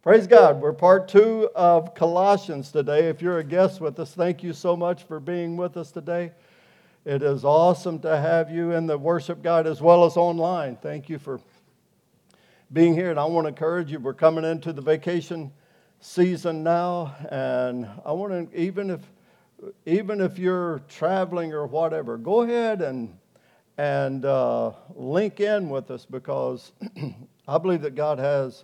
Praise God. We're part two of Colossians today. If you're a guest with us, thank you so much for being with us today. It is awesome to have you in the worship guide as well as online. Thank you for being here. And I want to encourage you, we're coming into the vacation season now. And I want to, even if, even if you're traveling or whatever, go ahead and, and uh, link in with us because I believe that God has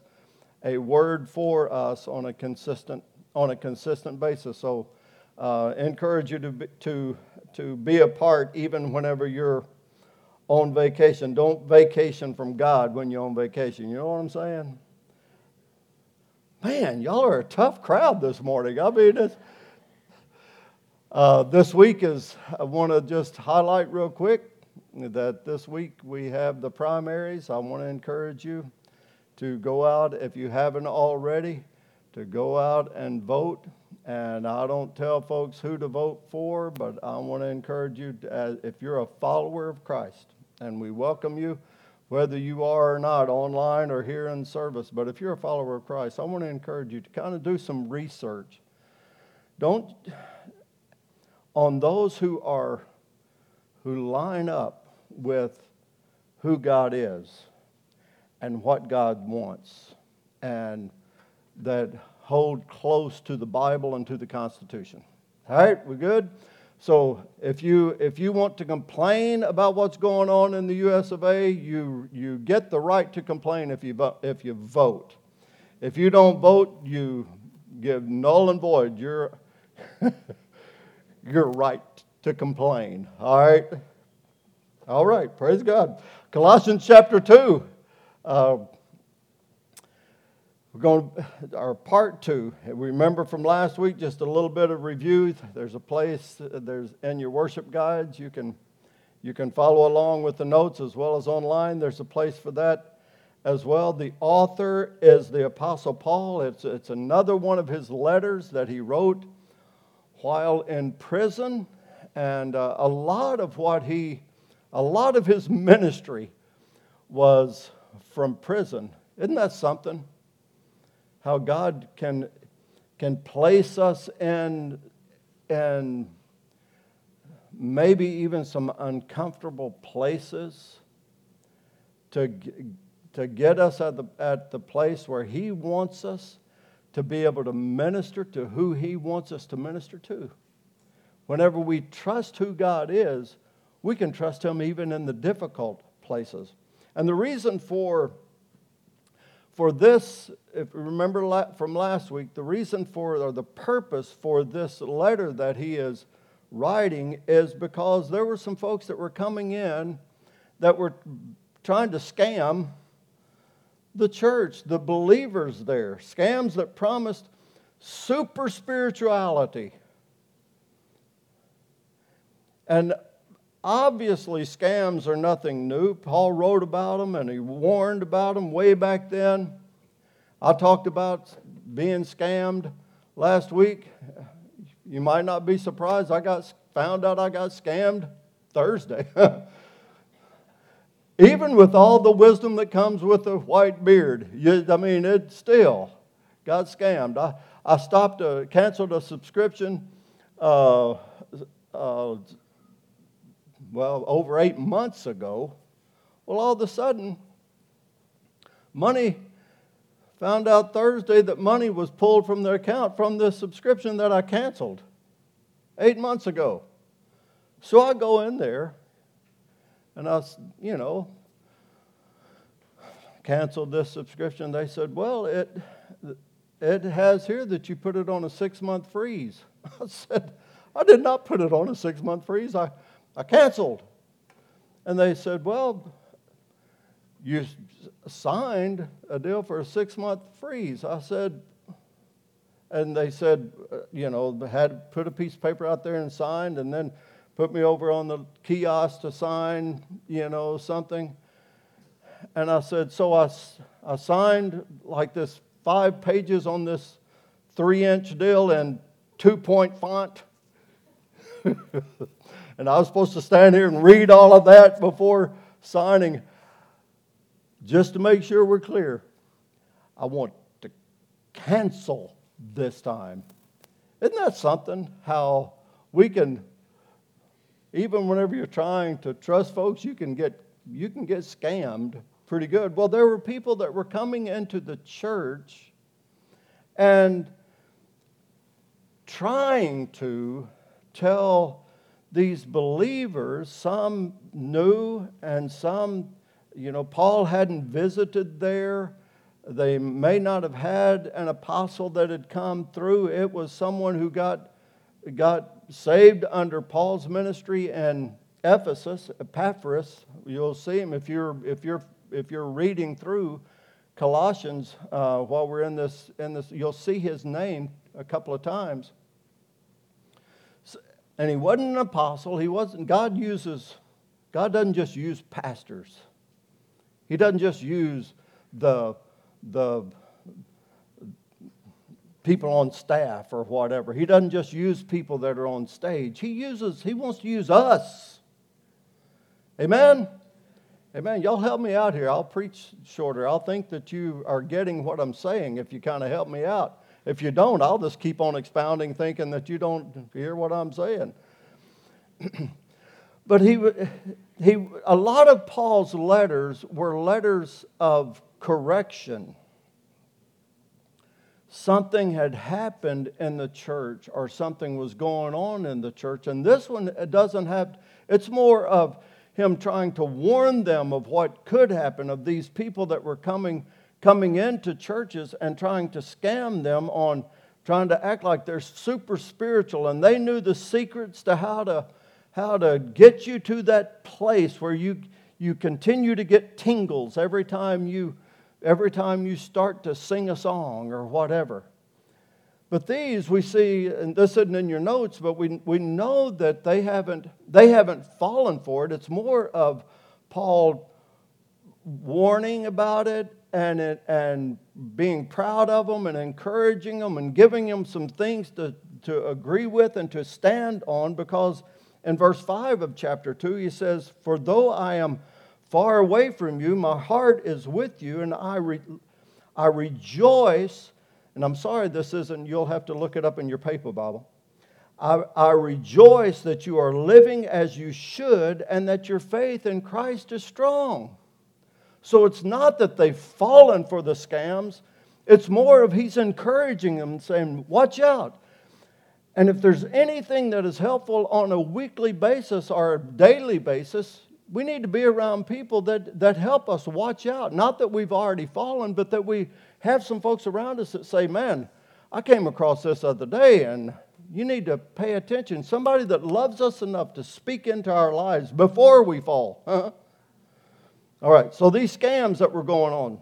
a word for us on a consistent on a consistent basis. So, uh, encourage you to be, to to be a part even whenever you're on vacation. Don't vacation from God when you're on vacation. You know what I'm saying? Man, y'all are a tough crowd this morning. I mean, it's, uh, this week is I want to just highlight real quick that this week we have the primaries. I want to encourage you to go out, if you haven't already, to go out and vote. And I don't tell folks who to vote for, but I want to encourage you, to, uh, if you're a follower of Christ, and we welcome you, whether you are or not, online or here in service. But if you're a follower of Christ, I want to encourage you to kind of do some research. Don't, on those who are, who line up with who God is and what God wants, and that hold close to the Bible and to the Constitution. All right, we're good? So if you if you want to complain about what's going on in the U.S. of A., you you get the right to complain if you if you vote. If you don't vote, you give null and void your your right to complain. All right. All right. Praise God. Colossians chapter two. Uh, we're going to, our part two. Remember from last week, just a little bit of review. There's a place, there's in your worship guides. You can, you can follow along with the notes as well as online. There's a place for that as well. The author is the Apostle Paul. It's, it's another one of his letters that he wrote while in prison. And uh, a lot of what he, a lot of his ministry was from prison. Isn't that something? How God can, can place us in, in maybe even some uncomfortable places to, to get us at the, at the place where He wants us to be able to minister to who He wants us to minister to. Whenever we trust who God is, we can trust Him even in the difficult places. And the reason for, for this, if you remember from last week, the reason for, or the purpose for this letter that he is writing is because there were some folks that were coming in that were trying to scam the church, the believers there, scams that promised super spirituality. And Obviously, scams are nothing new. Paul wrote about them and he warned about them way back then. I talked about being scammed last week. You might not be surprised. I got found out I got scammed Thursday. Even with all the wisdom that comes with a white beard, you, I mean, it still got scammed. I, I stopped, a, canceled a subscription uh, uh, well, over eight months ago. Well, all of a sudden, money found out Thursday that money was pulled from their account from the subscription that I canceled eight months ago. So I go in there and I, you know, canceled this subscription. They said, well, it, it has here that you put it on a six month freeze. I said, I did not put it on a six month freeze. I, I canceled. And they said, Well, you signed a deal for a six month freeze. I said, and they said, uh, you know, had put a piece of paper out there and signed, and then put me over on the kiosk to sign, you know, something. And I said, so I, I signed like this five pages on this three inch deal in two point font. and I was supposed to stand here and read all of that before signing. Just to make sure we're clear, I want to cancel this time. Isn't that something? How we can, even whenever you're trying to trust folks, you can get you can get scammed pretty good. Well, there were people that were coming into the church and trying to tell these believers, some knew and some, you know, Paul hadn't visited there. They may not have had an apostle that had come through. It was someone who got, got saved under Paul's ministry in Ephesus, Epaphras. You'll see him if you're, if you're, if you're reading through Colossians uh, while we're in this, in this, you'll see his name a couple of times. And he wasn't an apostle. He wasn't, God uses, God doesn't just use pastors. He doesn't just use the the people on staff or whatever. He doesn't just use people that are on stage. He uses, he wants to use us. Amen? Amen. Y'all help me out here. I'll preach shorter. I'll think that you are getting what I'm saying if you kind of help me out. If you don't, I'll just keep on expounding, thinking that you don't hear what I'm saying. but he, he, a lot of Paul's letters were letters of correction. Something had happened in the church or something was going on in the church. And this one doesn't have, it's more of him trying to warn them of what could happen, of these people that were coming, coming into churches and trying to scam them on trying to act like they're super spiritual. And they knew the secrets to how to, how to get you to that place where you, you continue to get tingles every time you every time you start to sing a song or whatever. But these we see, and this isn't in your notes, but we, we know that they haven't, they haven't fallen for it. It's more of Paul warning about it and, and being proud of them and encouraging them and giving them some things to, to agree with and to stand on because in verse 5 of chapter 2 he says, For though I am far away from you. My heart is with you, and I, re- I rejoice. And I'm sorry this isn't, you'll have to look it up in your paper Bible. I, I rejoice that you are living as you should and that your faith in Christ is strong. So it's not that they've fallen for the scams, it's more of he's encouraging them, saying, Watch out. And if there's anything that is helpful on a weekly basis or a daily basis, we need to be around people that, that help us watch out. Not that we've already fallen, but that we have some folks around us that say, Man, I came across this other day and you need to pay attention. Somebody that loves us enough to speak into our lives before we fall. All right, so these scams that were going on.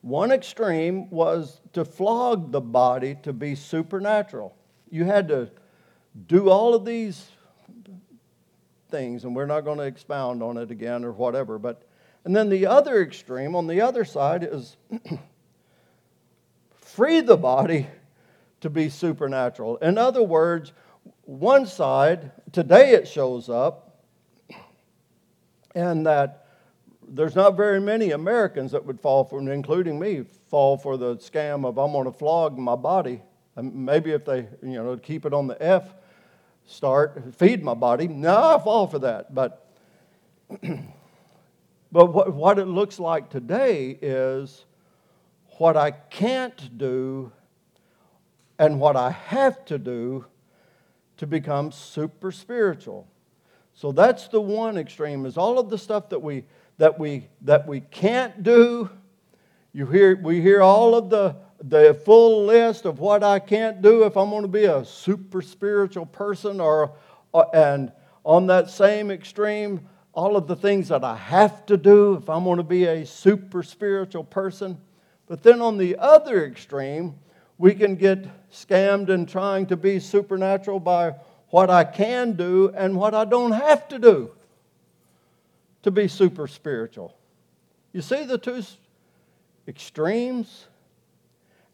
One extreme was to flog the body to be supernatural. You had to do all of these things, and we're not going to expound on it again or whatever. But and then the other extreme on the other side is free the body to be supernatural. In other words, one side, today it shows up, and that there's not very many Americans that would fall for, including me, fall for the scam of I'm going to flog my body. Maybe if they, you know, keep it on the F start, feed my body. No, I fall for that. But, but what, what it looks like today is what I can't do and what I have to do to become super spiritual. So that's the one extreme is all of the stuff that we that we that we can't do. You hear we hear all of the the full list of what I can't do if I'm going to be a super spiritual person, or, or, and on that same extreme, all of the things that I have to do if I'm going to be a super spiritual person. But then on the other extreme, we can get scammed in trying to be supernatural by what I can do and what I don't have to do to be super spiritual. You see the two extremes?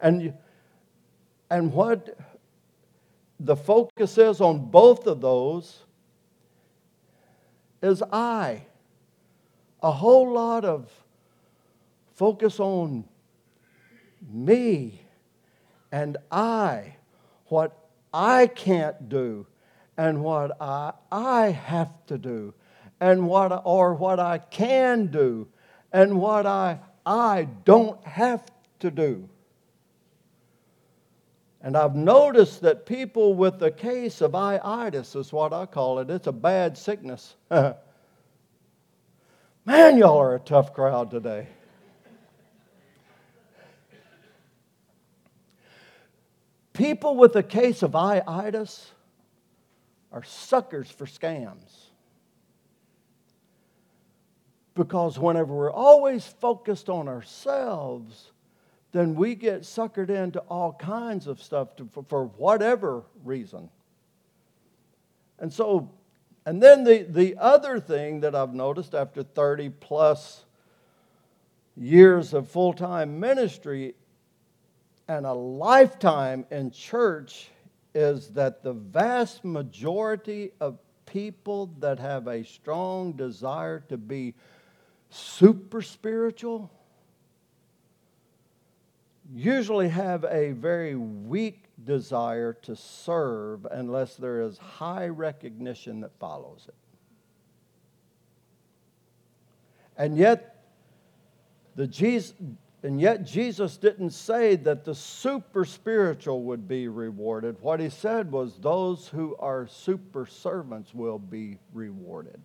And, and what the focus is on both of those is I. A whole lot of focus on me and I, what I can't do and what I, I have to do and what or what I can do and what I I don't have to do. And I've noticed that people with a case of iitis is what I call it. It's a bad sickness. Man, y'all are a tough crowd today. People with a case of iitis are suckers for scams. Because whenever we're always focused on ourselves, then we get suckered into all kinds of stuff to, for, for whatever reason. And so, and then the, the other thing that I've noticed after 30 plus years of full time ministry and a lifetime in church is that the vast majority of people that have a strong desire to be super spiritual usually have a very weak desire to serve unless there is high recognition that follows it. And yet, the Jesus, and yet Jesus didn't say that the super spiritual would be rewarded. What he said was those who are super servants will be rewarded.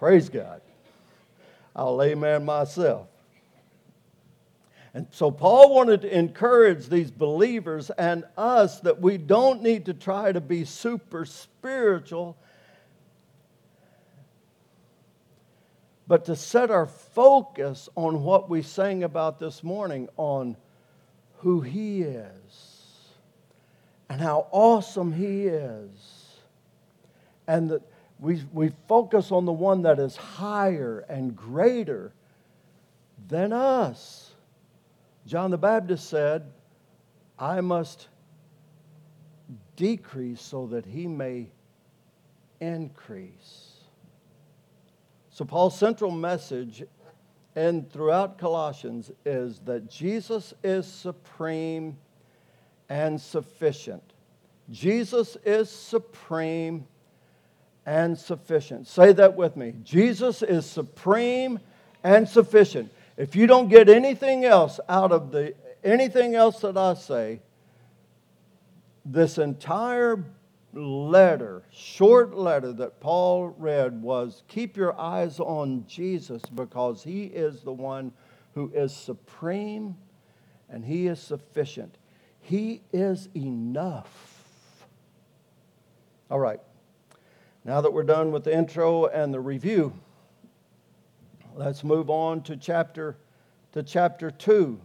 Praise God. I'll amen myself. And so Paul wanted to encourage these believers and us that we don't need to try to be super spiritual, but to set our focus on what we sang about this morning on who he is and how awesome he is. And that we, we focus on the one that is higher and greater than us. John the Baptist said, I must decrease so that he may increase. So, Paul's central message and throughout Colossians is that Jesus is supreme and sufficient. Jesus is supreme and sufficient. Say that with me. Jesus is supreme and sufficient. If you don't get anything else out of the anything else that I say, this entire letter, short letter that Paul read was keep your eyes on Jesus because he is the one who is supreme and he is sufficient. He is enough. All right. Now that we're done with the intro and the review, let's move on to chapter to chapter 2.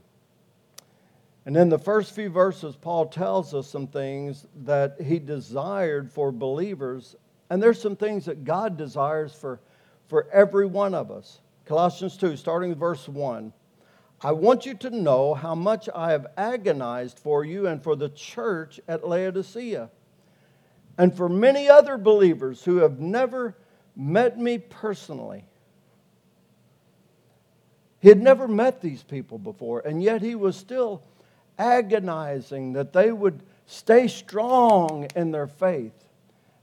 And in the first few verses, Paul tells us some things that he desired for believers, and there's some things that God desires for, for every one of us. Colossians 2, starting with verse 1. I want you to know how much I have agonized for you and for the church at Laodicea and for many other believers who have never met me personally. He had never met these people before, and yet he was still agonizing that they would stay strong in their faith.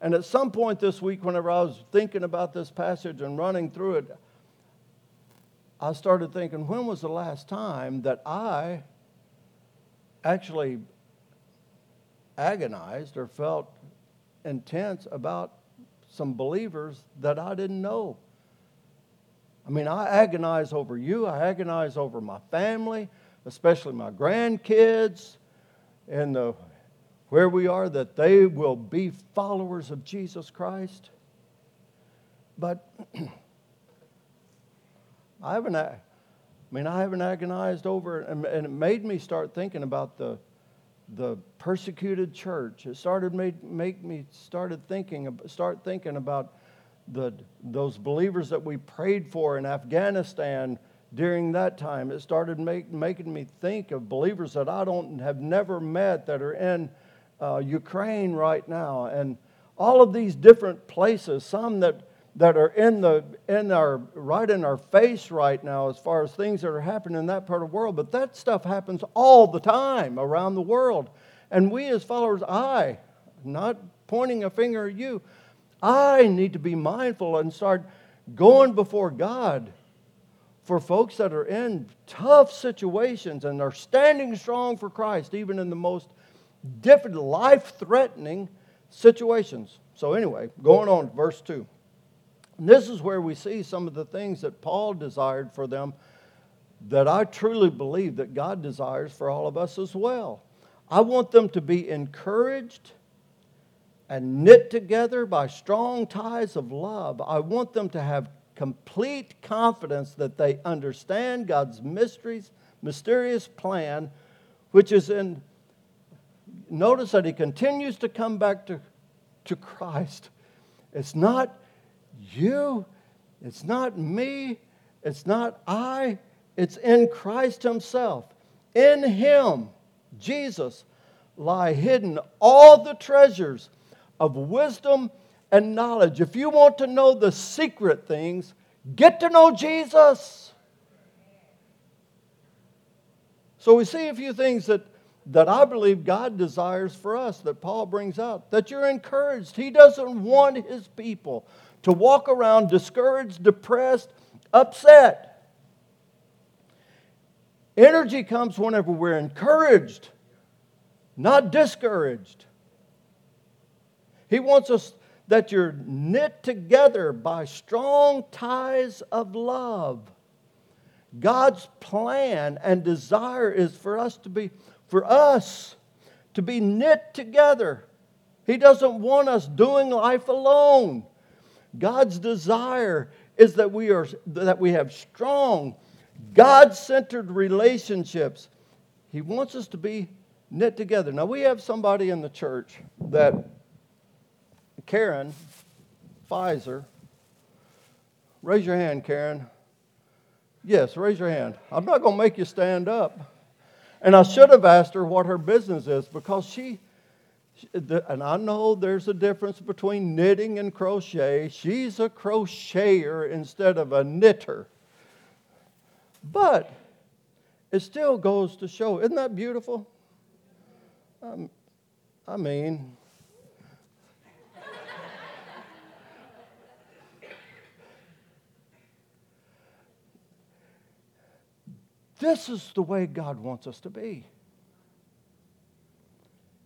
And at some point this week, whenever I was thinking about this passage and running through it, I started thinking, when was the last time that I actually agonized or felt intense about some believers that I didn't know. I mean, I agonize over you, I agonize over my family, especially my grandkids, and the, where we are, that they will be followers of Jesus Christ. But I haven't, I mean, I haven't agonized over and, and it made me start thinking about the the persecuted church. It started made make me started thinking start thinking about the those believers that we prayed for in Afghanistan during that time. It started make, making me think of believers that I don't have never met that are in uh, Ukraine right now, and all of these different places. Some that that are in the in our right in our face right now as far as things that are happening in that part of the world. But that stuff happens all the time around the world. And we as followers i not pointing a finger at you i need to be mindful and start going before god for folks that are in tough situations and are standing strong for christ even in the most difficult life threatening situations. So anyway going on verse 2 this is where we see some of the things that Paul desired for them that I truly believe that God desires for all of us as well. I want them to be encouraged and knit together by strong ties of love. I want them to have complete confidence that they understand God's mysteries, mysterious plan, which is in notice that he continues to come back to, to Christ. It's not you. It's not me. It's not I. It's in Christ Himself. In Him, Jesus, lie hidden all the treasures of wisdom and knowledge. If you want to know the secret things, get to know Jesus. So we see a few things that, that I believe God desires for us that Paul brings out. That you're encouraged. He doesn't want his people to walk around discouraged, depressed, upset. Energy comes whenever we're encouraged, not discouraged. He wants us that you're knit together by strong ties of love. God's plan and desire is for us to be for us to be knit together. He doesn't want us doing life alone. God's desire is that we, are, that we have strong, God centered relationships. He wants us to be knit together. Now, we have somebody in the church that, Karen Pfizer, raise your hand, Karen. Yes, raise your hand. I'm not going to make you stand up. And I should have asked her what her business is because she and I know there's a difference between knitting and crochet. She's a crocheter instead of a knitter. But it still goes to show, isn't that beautiful? Um, I mean, this is the way God wants us to be.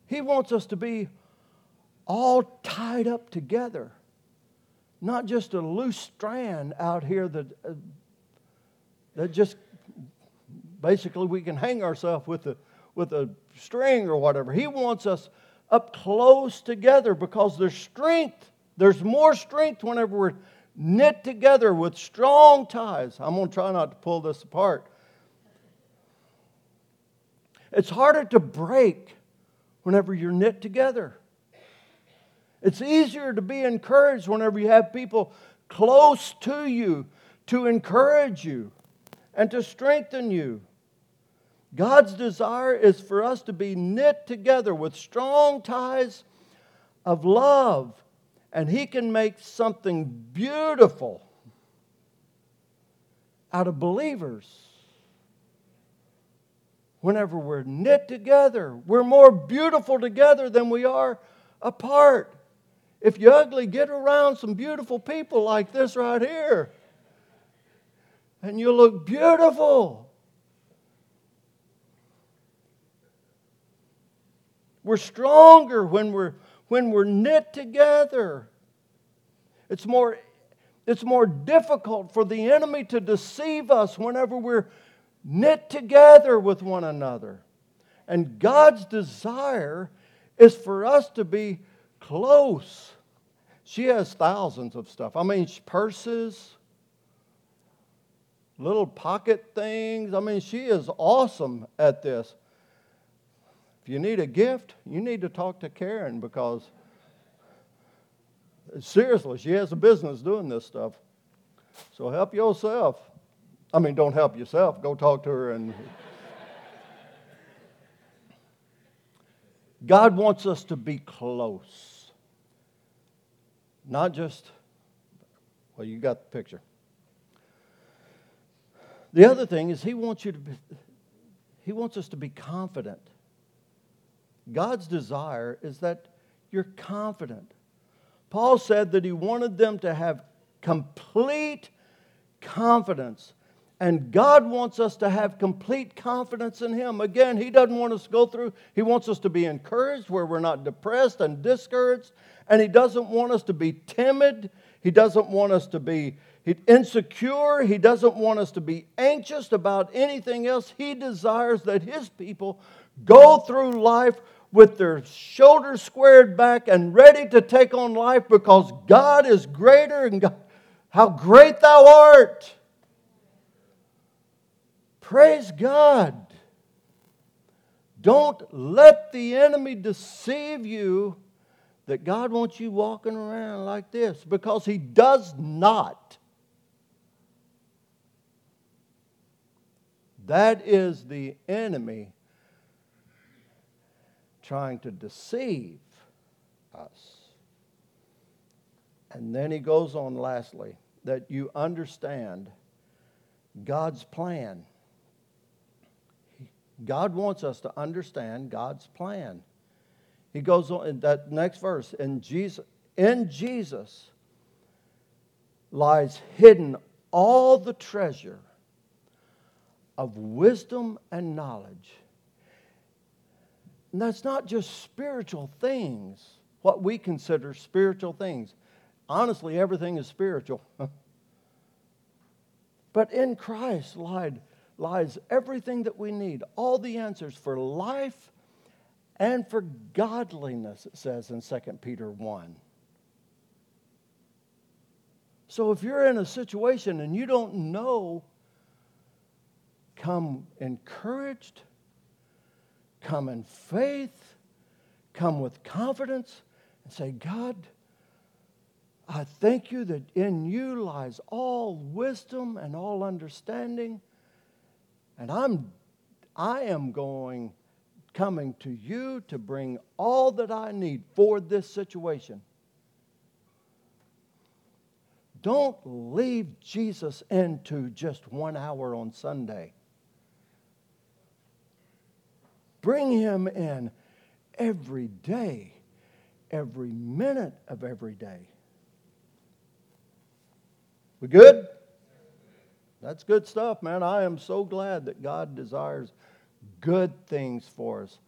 He wants us to be all tied up together, not just a loose strand out here that, uh, that just basically we can hang ourselves with a, with a string or whatever. He wants us up close together because there's strength. There's more strength whenever we're knit together with strong ties. I'm going to try not to pull this apart. It's harder to break whenever you're knit together. It's easier to be encouraged whenever you have people close to you to encourage you and to strengthen you. God's desire is for us to be knit together with strong ties of love, and He can make something beautiful out of believers whenever we're knit together. We're more beautiful together than we are apart. If you're ugly, get around some beautiful people like this right here, and you'll look beautiful. We're stronger when we're, when we're knit together. It's more, it's more difficult for the enemy to deceive us whenever we're knit together with one another. And God's desire is for us to be close. She has thousands of stuff. I mean, purses, little pocket things. I mean, she is awesome at this. If you need a gift, you need to talk to Karen because seriously, she has a business doing this stuff. So help yourself. I mean, don't help yourself. Go talk to her and. God wants us to be close. Not just Well, you got the picture. The other thing is he wants you to be, he wants us to be confident. God's desire is that you're confident. Paul said that he wanted them to have complete confidence. And God wants us to have complete confidence in Him. Again, He doesn't want us to go through, He wants us to be encouraged where we're not depressed and discouraged. And He doesn't want us to be timid. He doesn't want us to be insecure. He doesn't want us to be anxious about anything else. He desires that His people go through life with their shoulders squared back and ready to take on life because God is greater and God, how great thou art. Praise God. Don't let the enemy deceive you that God wants you walking around like this because he does not. That is the enemy trying to deceive us. And then he goes on, lastly, that you understand God's plan. God wants us to understand God's plan. He goes on in that next verse, in Jesus, in Jesus lies hidden all the treasure of wisdom and knowledge. And that's not just spiritual things, what we consider spiritual things. Honestly, everything is spiritual. but in Christ lied, lies everything that we need, all the answers for life and for godliness, it says in 2 Peter 1. So if you're in a situation and you don't know come encouraged, come in faith, come with confidence, and say, God, I thank you that in you lies all wisdom and all understanding. And I'm I am going coming to you to bring all that I need for this situation. Don't leave Jesus into just one hour on Sunday. Bring him in every day, every minute of every day. We good? That's good stuff, man. I am so glad that God desires good things for us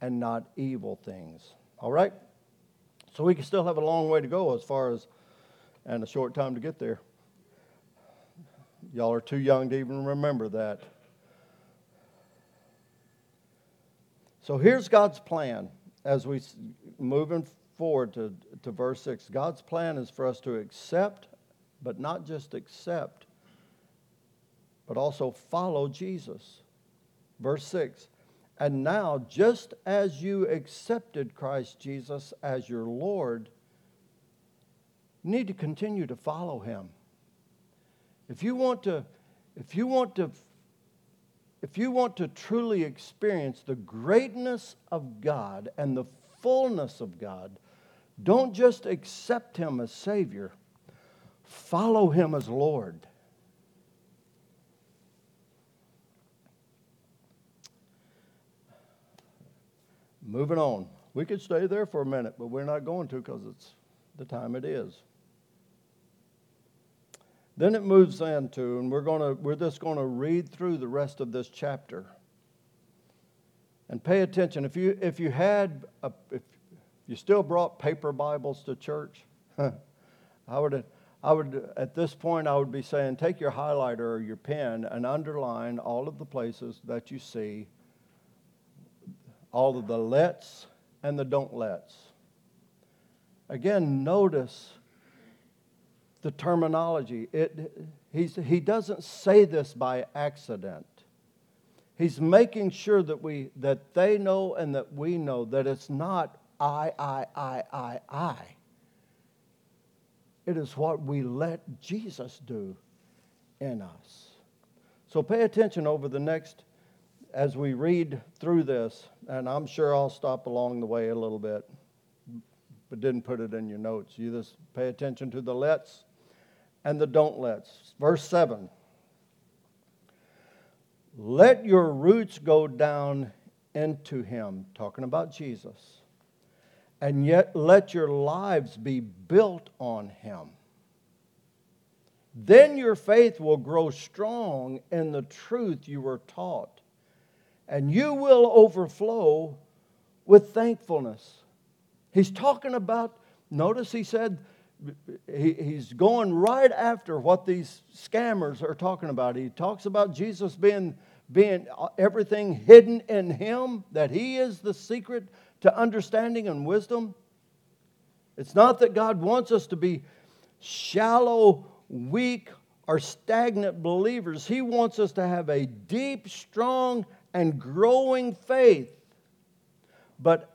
and not evil things. All right? So we can still have a long way to go as far as, and a short time to get there. Y'all are too young to even remember that. So here's God's plan as we moving forward to, to verse 6. God's plan is for us to accept, but not just accept, but also follow Jesus. Verse 6 And now, just as you accepted Christ Jesus as your Lord, you need to continue to follow him. If you want to, if you want to if you want to truly experience the greatness of God and the fullness of God, don't just accept Him as Savior, follow Him as Lord. Moving on. We could stay there for a minute, but we're not going to because it's the time it is. Then it moves into, and we're, gonna, we're just going to read through the rest of this chapter. And pay attention. If you, if you had, a, if you still brought paper Bibles to church, I would, I would, at this point, I would be saying, take your highlighter or your pen and underline all of the places that you see, all of the let's and the don't let's. Again, notice the terminology. It, he doesn't say this by accident. He's making sure that, we, that they know and that we know that it's not I, I, I, I, I. It is what we let Jesus do in us. So pay attention over the next, as we read through this, and I'm sure I'll stop along the way a little bit, but didn't put it in your notes. You just pay attention to the let's and the don't lets. Verse 7 Let your roots go down into him, talking about Jesus, and yet let your lives be built on him. Then your faith will grow strong in the truth you were taught, and you will overflow with thankfulness. He's talking about, notice he said, he, he's going right after what these scammers are talking about. He talks about Jesus being, being uh, everything hidden in him, that he is the secret to understanding and wisdom. It's not that God wants us to be shallow, weak, or stagnant believers. He wants us to have a deep, strong, and growing faith. But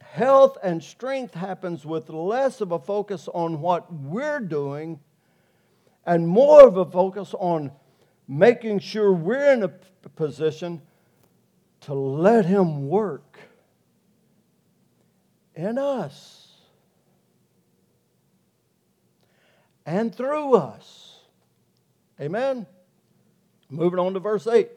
health and strength happens with less of a focus on what we're doing and more of a focus on making sure we're in a position to let Him work in us and through us. Amen. Moving on to verse 8.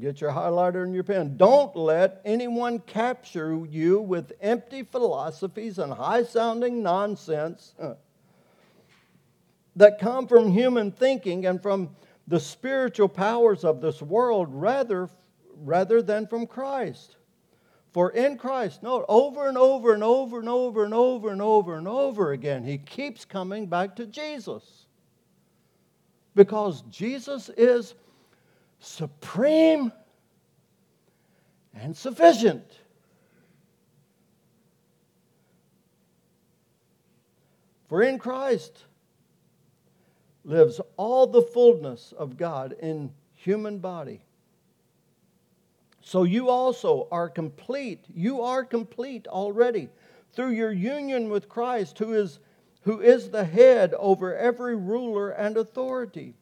Get your highlighter and your pen. Don't let anyone capture you with empty philosophies and high sounding nonsense that come from human thinking and from the spiritual powers of this world rather, rather than from Christ. For in Christ, note, over and over and over and over and over and over and over again, he keeps coming back to Jesus. Because Jesus is supreme and sufficient. For in Christ lives all the fullness of God in human body. So you also are complete. You are complete already through your union with Christ, who is, who is the head over every ruler and authority.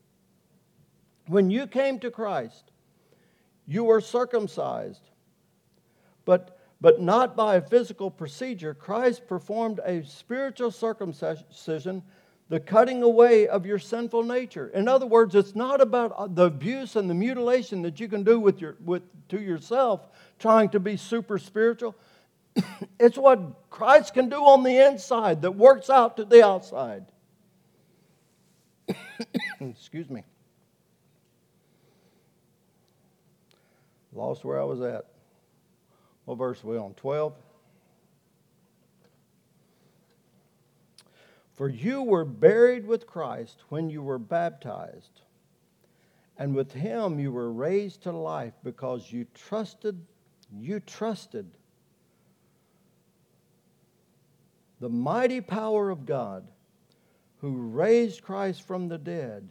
When you came to Christ, you were circumcised, but, but not by a physical procedure. Christ performed a spiritual circumcision, the cutting away of your sinful nature. In other words, it's not about uh, the abuse and the mutilation that you can do with your, with, to yourself, trying to be super spiritual. it's what Christ can do on the inside that works out to the outside. Excuse me. Lost where I was at. What verse are we on? 12? For you were buried with Christ when you were baptized, and with him you were raised to life because you trusted, you trusted the mighty power of God who raised Christ from the dead.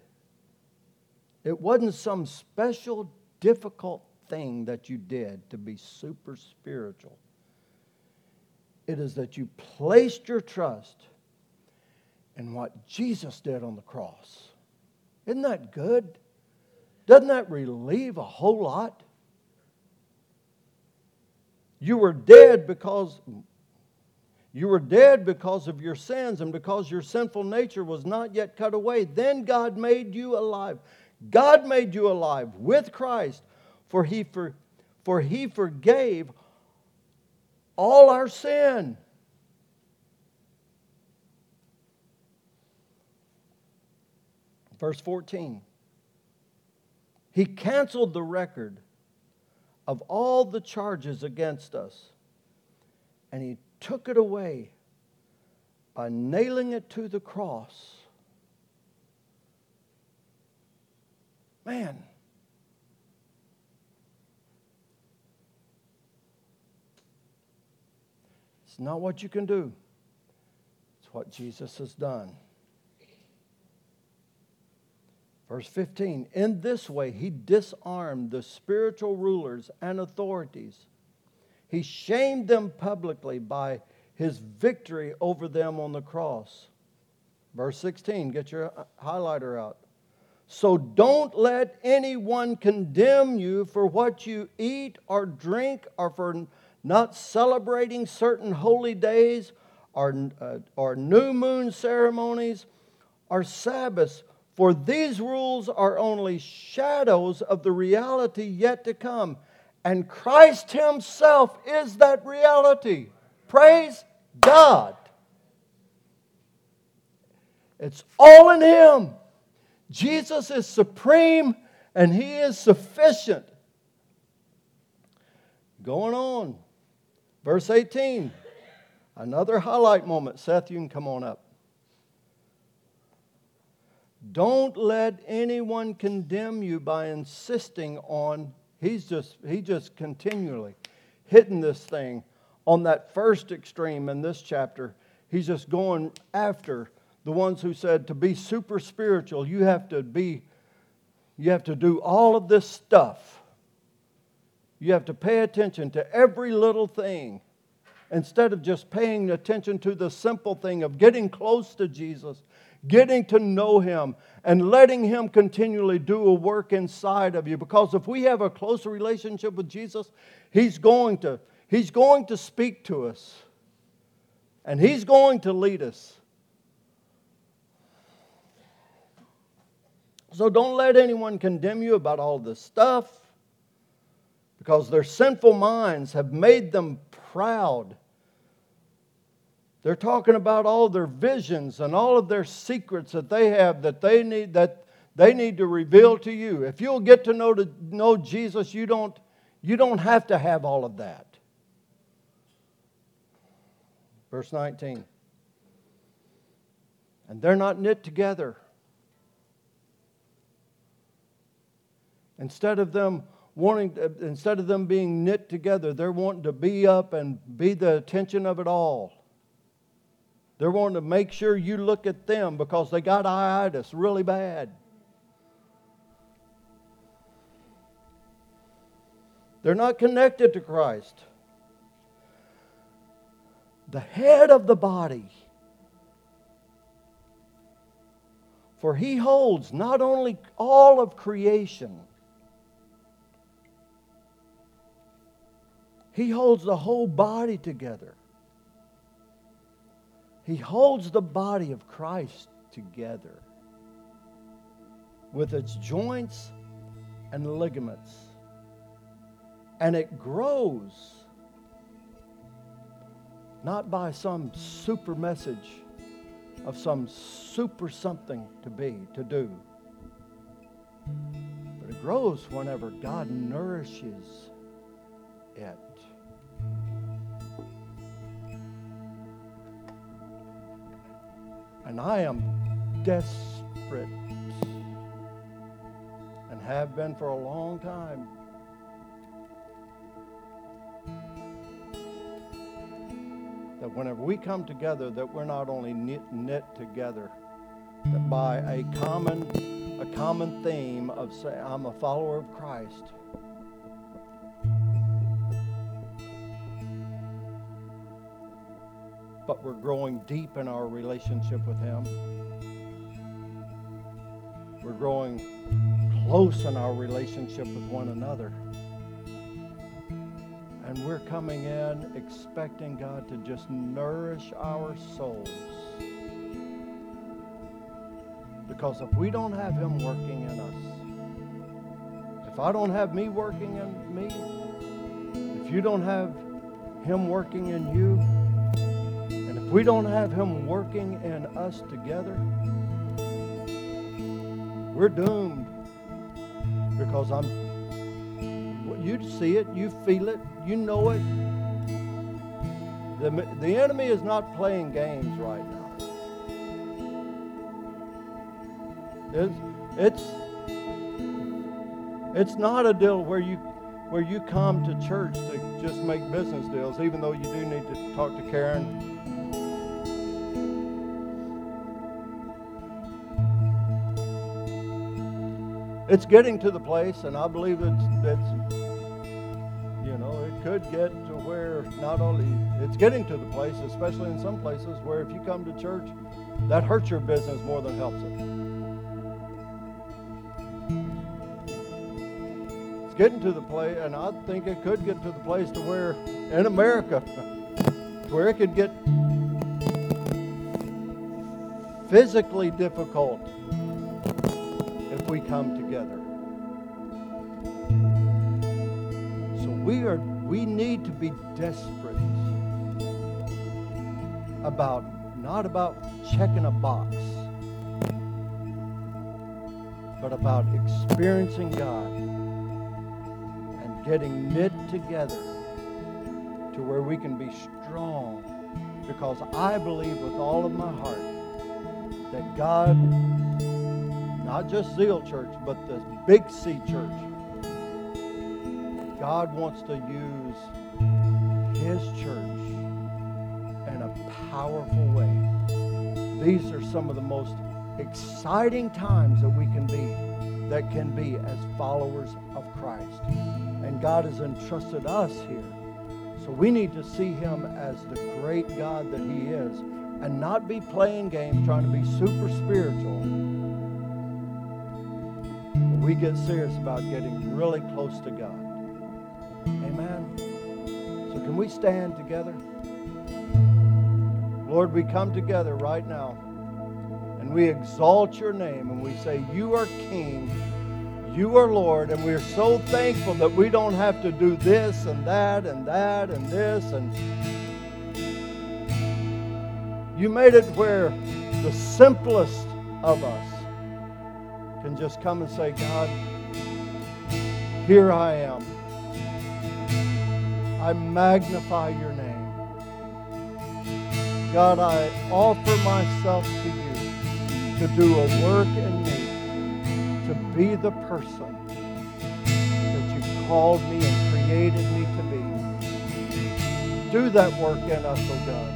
It wasn't some special, difficult thing that you did to be super spiritual. It is that you placed your trust in what Jesus did on the cross. Isn't that good? Doesn't that relieve a whole lot? You were dead because you were dead because of your sins and because your sinful nature was not yet cut away. Then God made you alive. God made you alive with Christ for he, for, for he forgave all our sin. Verse 14. He canceled the record of all the charges against us, and he took it away by nailing it to the cross. Man, Not what you can do, it's what Jesus has done. Verse 15 In this way, he disarmed the spiritual rulers and authorities. He shamed them publicly by his victory over them on the cross. Verse 16, get your highlighter out. So don't let anyone condemn you for what you eat or drink or for not celebrating certain holy days, our, uh, our new moon ceremonies, our Sabbaths, for these rules are only shadows of the reality yet to come. And Christ Himself is that reality. Praise God. It's all in Him. Jesus is supreme and He is sufficient. Going on. Verse 18. Another highlight moment. Seth, you can come on up. Don't let anyone condemn you by insisting on, he's just, he just continually hitting this thing on that first extreme in this chapter. He's just going after the ones who said to be super spiritual, you have to be, you have to do all of this stuff. You have to pay attention to every little thing instead of just paying attention to the simple thing of getting close to Jesus, getting to know Him, and letting Him continually do a work inside of you. Because if we have a closer relationship with Jesus, He's going to, He's going to speak to us, and He's going to lead us. So don't let anyone condemn you about all this stuff because their sinful minds have made them proud. They're talking about all their visions and all of their secrets that they have that they need that they need to reveal to you. If you'll get to know, to know Jesus, you don't, you don't have to have all of that. Verse 19. And they're not knit together. Instead of them wanting, to, instead of them being knit together, they're wanting to be up and be the attention of it all. They're wanting to make sure you look at them because they got itis really bad. They're not connected to Christ. The head of the body. For he holds not only all of creation, He holds the whole body together. He holds the body of Christ together with its joints and ligaments. And it grows not by some super message of some super something to be, to do, but it grows whenever God nourishes it. And I am desperate and have been for a long time. That whenever we come together, that we're not only knit, knit together, that by a common, a common theme of say, I'm a follower of Christ. But we're growing deep in our relationship with Him. We're growing close in our relationship with one another. And we're coming in expecting God to just nourish our souls. Because if we don't have Him working in us, if I don't have me working in me, if you don't have Him working in you, we don't have Him working in us together, we're doomed. Because I'm, you see it, you feel it, you know it. The, the enemy is not playing games right now. It's, it's, it's not a deal where you where you come to church to just make business deals, even though you do need to talk to Karen it's getting to the place, and I believe it's, it's you know, it could get to where not only it's getting to the place, especially in some places where if you come to church, that hurts your business more than helps it. It's getting to the place, and I think it could get to the place to where in America, where it could get physically difficult if we come together. So we are we need to be desperate about not about checking a box, but about experiencing God and getting knit together to where we can be strong. Because I believe with all of my heart that God, not just Zeal Church, but the Big C Church, God wants to use His church in a powerful way. These are some of the most exciting times that we can be, that can be as followers of Christ. And God has entrusted us here. So we need to see Him as the great God that He is and not be playing games trying to be super spiritual. We get serious about getting really close to God. Amen. So can we stand together? Lord, we come together right now and we exalt your name and we say, You are King, you are Lord, and we're so thankful that we don't have to do this and that and that and this. And you made it where the simplest of us can just come and say, God, here I am. I magnify your name. God, I offer myself to you to do a work in me, to be the person that you called me and created me to be. Do that work in us, oh God.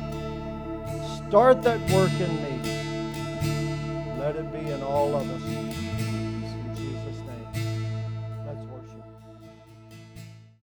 Start that work in me. Let it be in all of us.